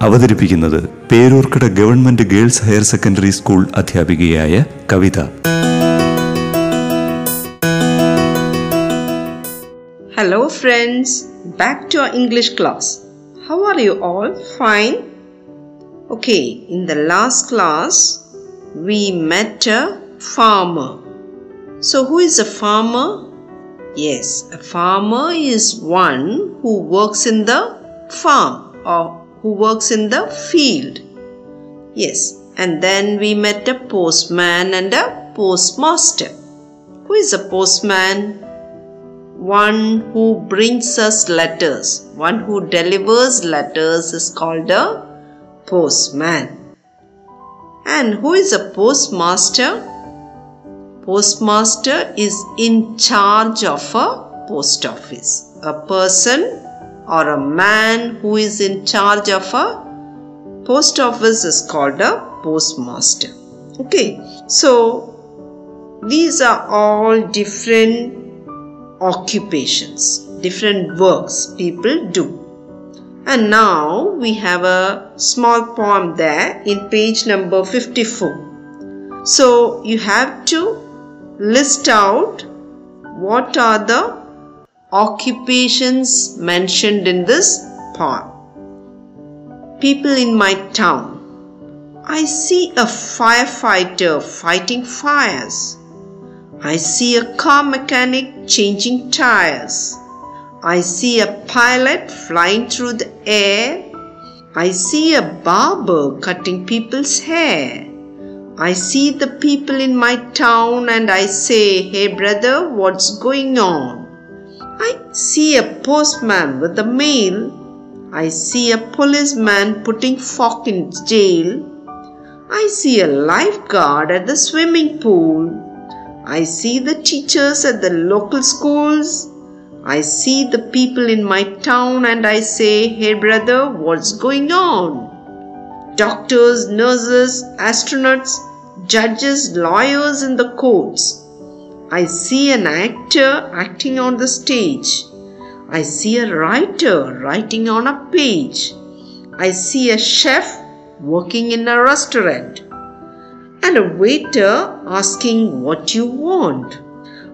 അവതരിപ്പിക്കുന്നത് Peroorkada government girls higher secondary school അധ്യാപികയായ Kavitha. Hello friends back to English class how are you all fine okay in the last class we met a farmer so who is a farmer yes a farmer is one who works in the farm or who works in the field. Yes, and then we met a postman and a postmaster. Who is a postman? one who brings us letters, one who delivers letters is called a postman. And who is a postmaster? Postmaster is in charge of a post office. A person or a man who is in charge of a post office is called a postmaster. Okay, so these are all different occupations, different works people do. And now we have a small poem there in page number 54. So you have to list out what are the occupations mentioned in this poem. People in my town. I see a firefighter fighting fires. I see a car mechanic changing tires. I see a pilot flying through the air. I see a barber cutting people's hair. I see the people in my town and I say, Hey brother, what's going on? I see a postman with the mail. I see a policeman putting fork in jail. I see a lifeguard at the swimming pool. I see the teachers at the local schools. I see the people in my town and I say, Hey brother, what's going on? Doctors, nurses, astronauts, judges, lawyers in the courts. I see an actor acting on the stage. I see a writer writing on a page. I see a chef working in a restaurant and a waiter asking what you want.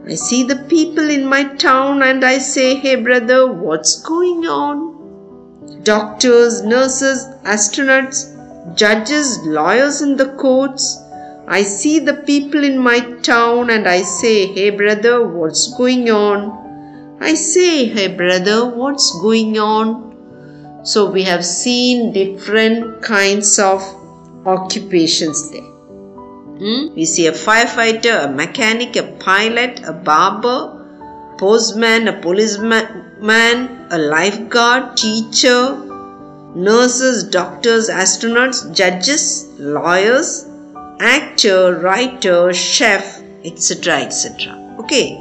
I see the people in my town and I say, Hey brother, what's going on? Doctors, nurses, astronauts, judges, lawyers in the courts. I see the people in my town and I say, Hey brother, what's going on? I say, Hey brother, what's going on? So we have seen different kinds of occupations there. Hmm? We see a firefighter, a mechanic, a pilot, a barber, postman, a policeman, a lifeguard, teacher, nurses, doctors, astronauts, judges, lawyers, actor, writer, chef, etc. etc. Okay.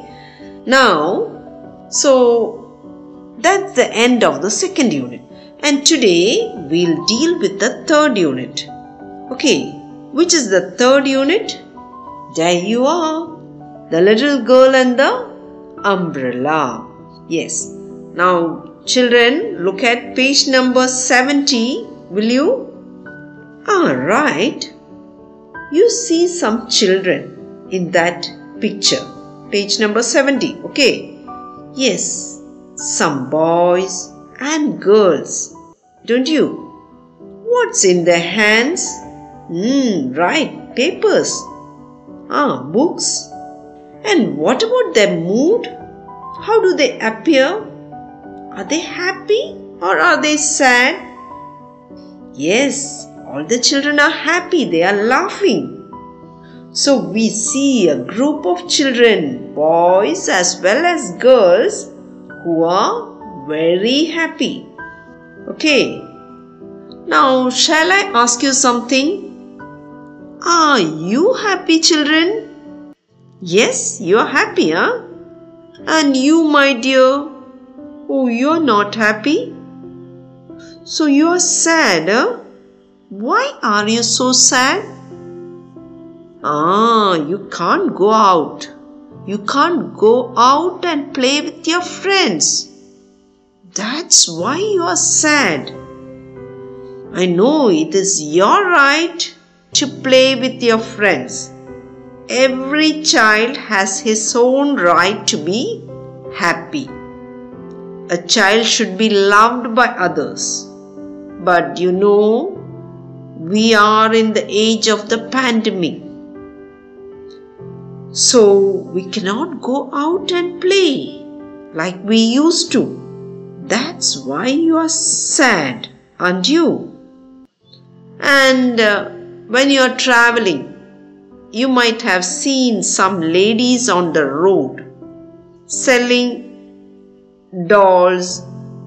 Now, so that's the end of the second unit. And today we'll deal with the third unit. Okay, which is the third unit? There you are. The little girl and the umbrella. Yes. Now, children, look at page number 70. Will you? Alright. You see some children in that picture. Page number 70. Okay. Yes. Some boys and girls. Don't you? What's in their hands? Hmm, right, papers. Ah, books. And what about their mood? How do they appear? Are they happy or are they sad? Yes, all the children are happy, they are laughing. So we see a group of children, boys as well as girls, who are very happy. Okay. Now, shall I ask you something? Are you happy, children? Yes, you are happy, huh? And you, my dear? Oh, you're not happy? So you are sad, huh? Why are you so sad? Ah, you can't go out. You can't go out and play with your friends. That's why you are sad. I know it is your right to play with your friends. Every child has his own right to be happy. A child should be loved by others. But you know, we are in the age of the pandemic. So we cannot go out and play like we used to. That's why you are sad, aren't you? And uh, when you are traveling, you might have seen some ladies on the road selling dolls,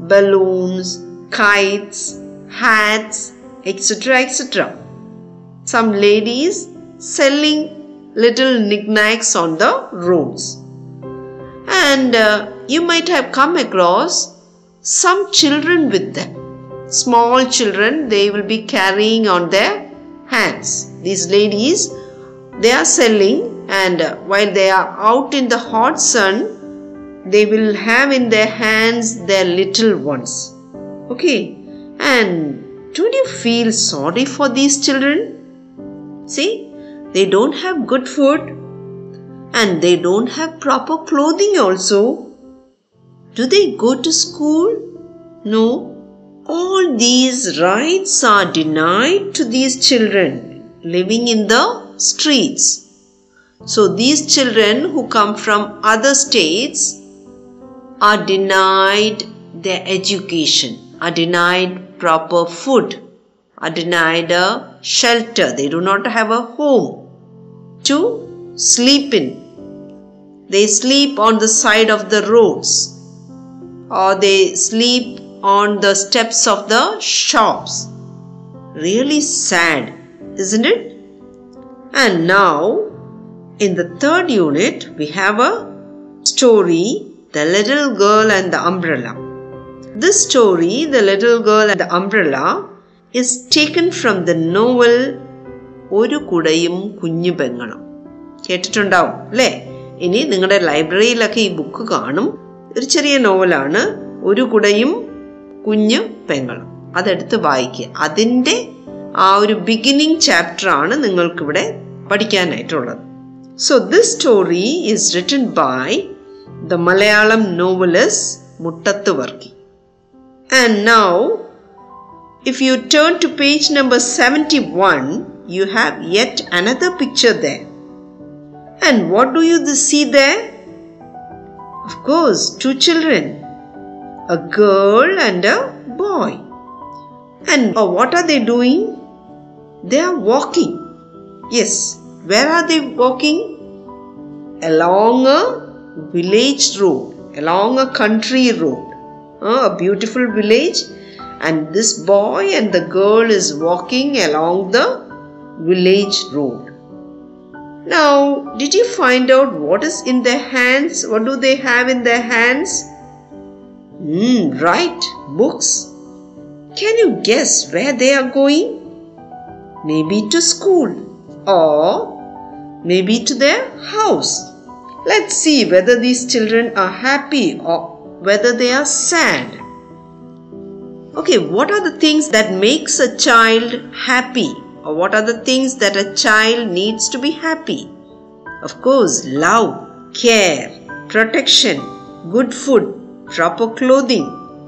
balloons, kites, hats, etc. etc. Some ladies selling little knickknacks on the roads. And uh, you might have come across some children with them. Small children, they will be carrying on their hands. These ladies, they are selling, and uh, while they are out in the hot sun, they will have in their hands their little ones. Okay, and don't you feel sorry for these children? See, they don't have good food and they don't have proper clothing also. Do they go to school? No. All these rights are denied to these children living in the streets. So, these children who come from other states are denied their education, are denied proper food, are denied a shelter. They do not have a home to sleep in. They sleep on the side of the roads or they sleep on the steps of the shops. Really sad, isn't it? And now, in the third unit, we have a story The Little Girl and the Umbrella. This story, The Little Girl and the Umbrella, is taken from the novel ഒരു കുടയും കുഞ്ഞു പെങ്ങളും കേട്ടിട്ടുണ്ടാവും അല്ലേ? ഇനി നിങ്ങളുടെ ലൈബ്രറിയിലൊക്കെ ഈ book കാണും. ഒരു ചെറിയ നോവലാണ് ഒരു കുടയും കുഞ്ഞു പെങ്ങളും അതെടുത്ത് വായിക്കുക. അതിന്റെ ആ ഒരു ബിഗിനിങ് ചാപ്റ്റർ ആണ് നിങ്ങൾക്കിവിടെ പഠിക്കാനായിട്ടുള്ളത്. So this story is written by the Malayalam novelist Muttathu And now, if you turn to page number 71, you have yet another picture there. And what do you see there? Of course, two children, a girl and a boy. And oh, what are they doing? They are walking. Yes, where are they walking? Along a village road, along a country road. A beautiful village and this boy and the girl is walking along the village road. Now, did you find out what is in their hands? What do they have in their hands? Hmm, right, books. Can you guess where they are going? Maybe to school or maybe to their house. Let's see whether these children are happy or whether they are sad. Okay, what are the things that makes a child happy? Or what are the things that a child needs to be happy? Of course, love, care, protection, good food, proper clothing,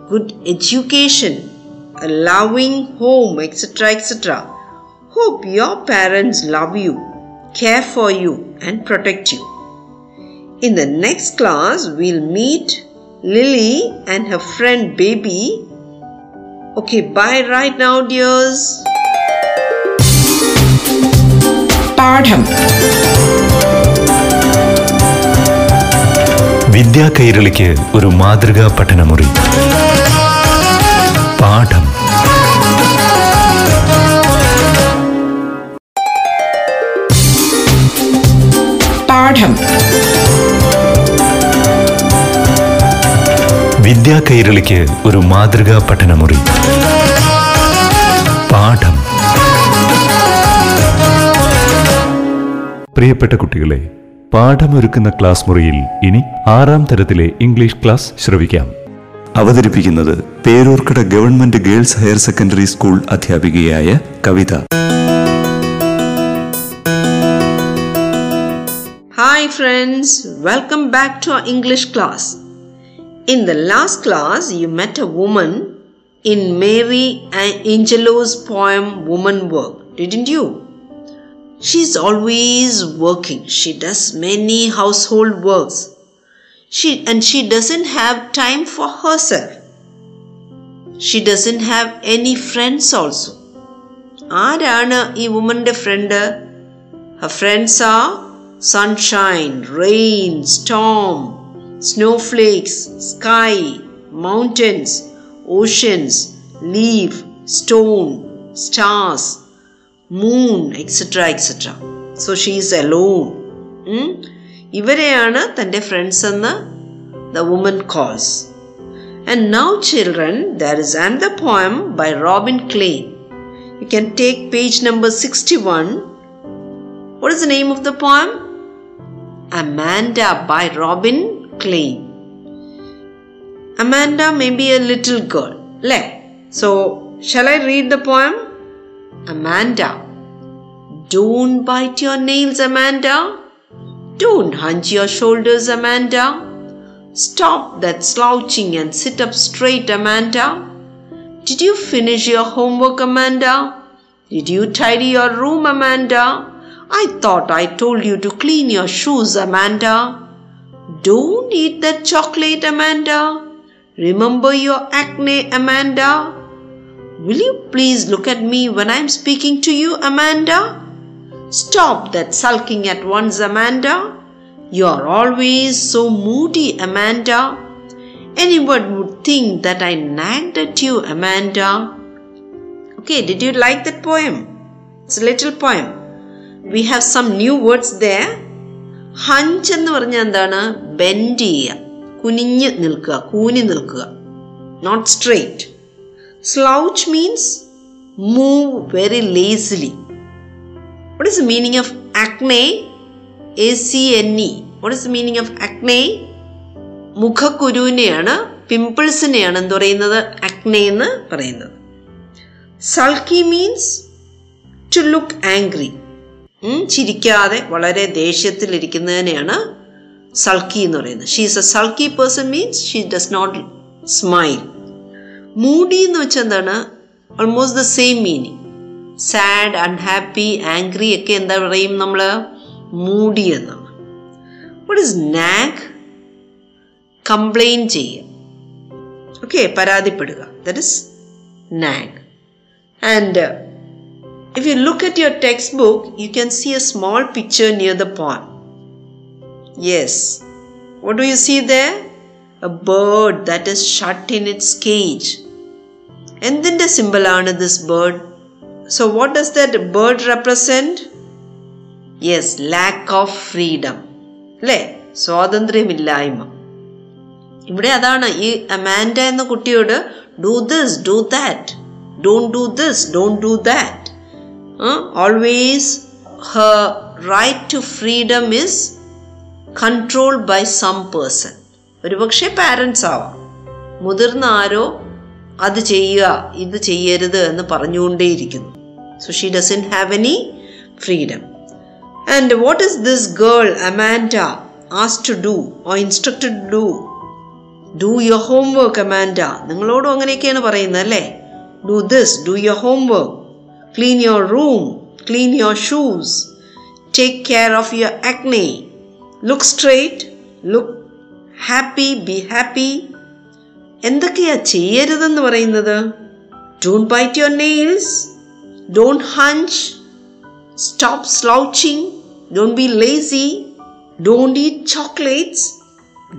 good education, a loving home, etc. etc. Hope your parents love you, care for you, and protect you. In the next class, we'll meet Lily and her friend Baby. Okay, bye right now, dears. പാഠം വിദ്യാ കൈരളിക്ക് ഒരു മാതൃകാ പഠനമുറി പാഠം പാഠം വിദ്യാ കൈരളിക്ക് ഒരു മാതൃകാ പഠനമുറി. പാഠം. പ്രിയപ്പെട്ട കുട്ടികളെ പാഠമൊരുക്കുന്ന ക്ലാസ് മുറിയിൽ ഇനി ആറാം തരത്തിലെ ഇംഗ്ലീഷ് ക്ലാസ് ശ്രവിക്കാം. അവതരിപ്പിക്കുന്നത് Peroorkada government girls higher secondary school അധ്യാപികയായ Kavitha. Hi friends welcome back to English class. In the last class, you met a woman in Maya Angelou's poem Woman Work, didn't you? She's always working. She does many household works. She and she doesn't have time for herself. She doesn't have any friends also. Arana, e woman de friend Her friends are sunshine, rain, storm snowflakes, sky, mountains, oceans, leaf, stone, stars, moon, etc. etc. So she is alone. ഉം? ഇവരെയാണ് തൻ്റെ friends എന്ന് the woman calls and now children there is and the poem by Robin Klein you can take page number sixty one What is the name of the poem? Amanda by Robin Klein. Amanda may be a little girl. Le. So, shall I read the poem? Amanda. Don't bite your nails, Amanda. Don't hunch your shoulders, Amanda. Stop that slouching and sit up straight, Amanda. Did you finish your homework, Amanda? Did you tidy your room, Amanda? I thought I told you to clean your shoes, Amanda. Don't eat that chocolate, Amanda. Remember your acne, Amanda. Will you please look at me when I'm speaking to you, Amanda? Stop that sulking at once, Amanda. You're always so moody, Amanda. Anyone would think that I nagged at you, Amanda. Okay, did you like that poem? It's a little poem. We have some new words there hunch എന്ന് പറഞ്ഞാൽ എന്താണ്? Bend ചെയ്യുക. കുനിഞ്ഞ് നിൽക്കുക. കൂനി നിൽക്കുക. Not straight slouch means move very lazily what is the meaning of acne A C N E what is the meaning of acne മുഖക്കുരുവിനെയാണ് പിമ്പിൾസിനെയാണ് എന്ത് പറയുന്നത്? അക്നെ എന്ന് പറയുന്നത്. Sulky means to look angry ചിരിക്കാതെ വളരെ ദേഷ്യത്തിലിരിക്കുന്നതിനെയാണ് സൾക്കി എന്ന് പറയുന്നത്. She is a sulky person means she does not smile moody എന്ന് വെച്ചാൽ എന്താണ്? Almost the same meaning sad unhappy angry ഒക്കെ എന്താ പറയും നമ്മൾ മൂഡി എന്നാണ്. വട്ട് ഇസ് നാഗ് കംപ്ലെയിൻ ചെയ്യുക. Okay പരാതിപ്പെടുക. That is nag and If you look at your textbook, you can see a small picture near the pond. Yes. What do you see there? A bird that is shut in its cage. എന്തിന്റെ സിമ്പിളാണ് this bird so what does that bird represent yes lack of freedom അല്ലേ സ്വാതന്ത്ര്യമില്ലായ്മ ഇവിടെ അതാണ് ഈ Amanda എന്ന കുട്ടിയോട് do this do that don't do this don't do that uh, always right to freedom freedom is by some person ഒരുപക്ഷെ parents ആവാം. മുതിർന്ന ആരോ അത് ചെയ്യുക ഇത് ചെയ്യരുത് എന്ന് പറഞ്ഞുകൊണ്ടേയിരിക്കുന്നു. So she doesn't have any freedom and what is this girl Amanda has to do or instructed do do your home work Amanda നിങ്ങളോടും അങ്ങനെയൊക്കെയാണ് പറയുന്നത് അല്ലേ? Do this do your homework clean your room, clean your shoes, take care of your acne, look straight, look happy, be happy. എന്തൊക്കെയാ ചെയ്യരുതെന്ന് പറയുന്നത് don't bite your nails don't hunch stop സ്ലൗച്ചിങ് don't be lazy don't eat chocolates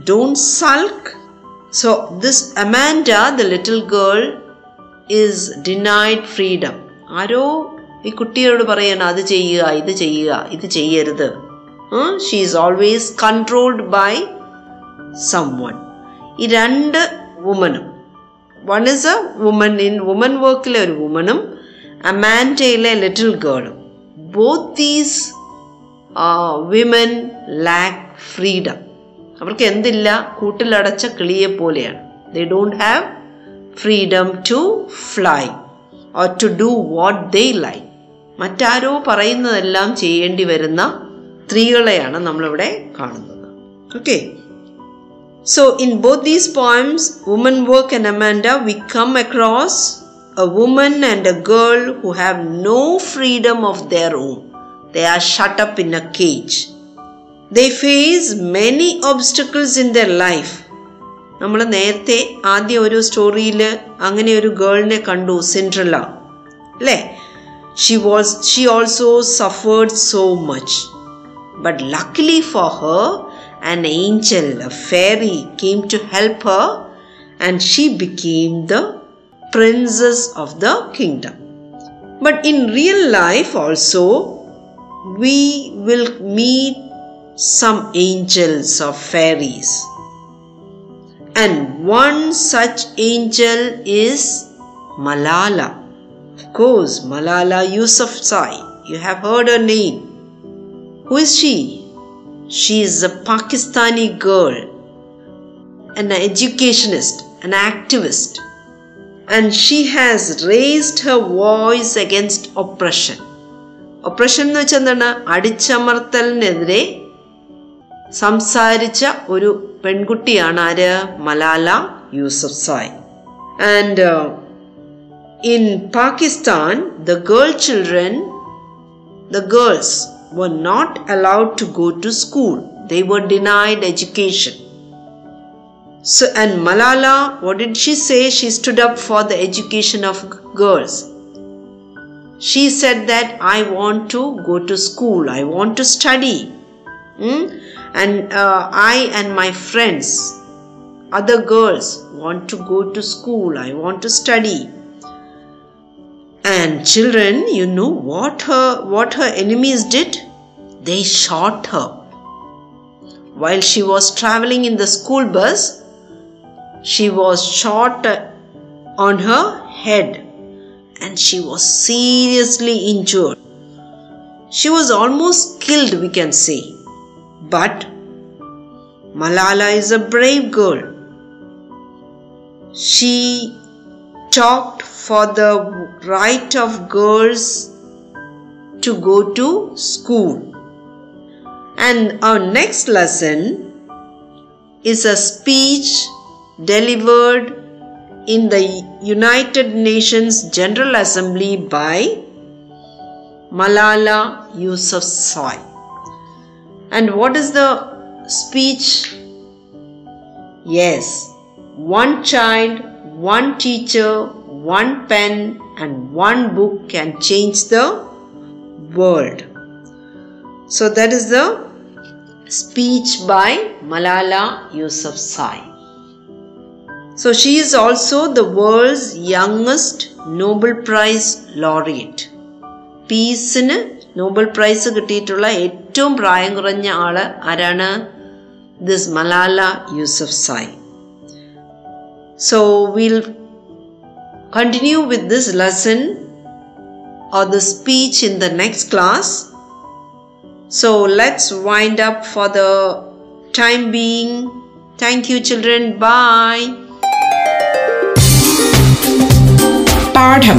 don't സൾക്ക് so this Amanda the little girl is denied freedom ആരോ ഈ കുട്ടിയോട് പറയണം അത് ചെയ്യുക ഇത് ചെയ്യുക ഇത് ചെയ്യരുത്. She is always controlled by someone ഈ രണ്ട് വുമനും one is a woman in woman വർക്കിലെ ഒരു വുമനും അമാന്റയിലെ little ഗേളും both these women lack freedom അവർക്ക് എന്തില്ല? കൂട്ടിലടച്ച കിളിയെ പോലെയാണ് they don't have freedom to fly or to do what they like മറ്റാരോ പറയുന്നതെല്ലാം ചെയ്യേണ്ടി വരുന്ന സ്ത്രീകളെയാണ് നമ്മളിവിടെ കാണുന്നത് okay So, in both these poems, Woman Work and Amanda, we come across a woman and a girl who have no freedom of their own. They are shut up in a cage. They face many obstacles in their life. നമ്മൾ നേരത്തെ ആദ്യ ഒരു സ്റ്റോറിയിൽ അങ്ങനെ ഒരു ഗേളിനെ കണ്ടു Cinderella അല്ലേ she was she also suffered so much but luckily for Har an angel, a fairy, came to help her, and she became the princess of the kingdom. But in real life, also, we will meet some angels or fairies. And one such angel is Malala. Of course, Malala Yousafzai. You have heard her name. Who is she? She is a Pakistani girl, an educationist, an activist, and she has raised her voice against oppression. Oppression എന്ന് വെച്ചാൽ എന്താണ് അടിച്ചമർത്തലിനെതിരെ സംസാരിച്ച ഒരു പെൺകുട്ടിയാണ് ആര് Malala Yousafzai and in Pakistan the girl children the girls were not allowed to go to school. They were denied education. So, and Malala, what did she say? She stood up for the education of girls. She said that I want to go to school, I want to study. Hmm? And uh, I and my friends, other girls, want to go to school, I want to study. And children, you know what her what her enemies did? They shot her. While she was traveling in the school bus, she was shot on her head and she was seriously injured. She was almost killed, we can say. But Malala is a brave girl. She talked for the right of girls to go to school. And our next lesson is a speech delivered in the United Nations General Assembly by Malala Yousafzai. And what is the speech? Yes, one child, one teacher, one pen, and one book can change the world. So that is the speech by Malala Yousafzai. So she is also the world's youngest Nobel Prize laureate. Peace in Nobel prize കിട്ടിയിട്ടുള്ള ഏറ്റവും പ്രായം കുറഞ്ഞ ആള് ആരാണ് this Malala Yusuf Sai so will continue with this lesson or the speech in the next class. So let's wind up for the time being. Thank you, children. Bye. പാഠം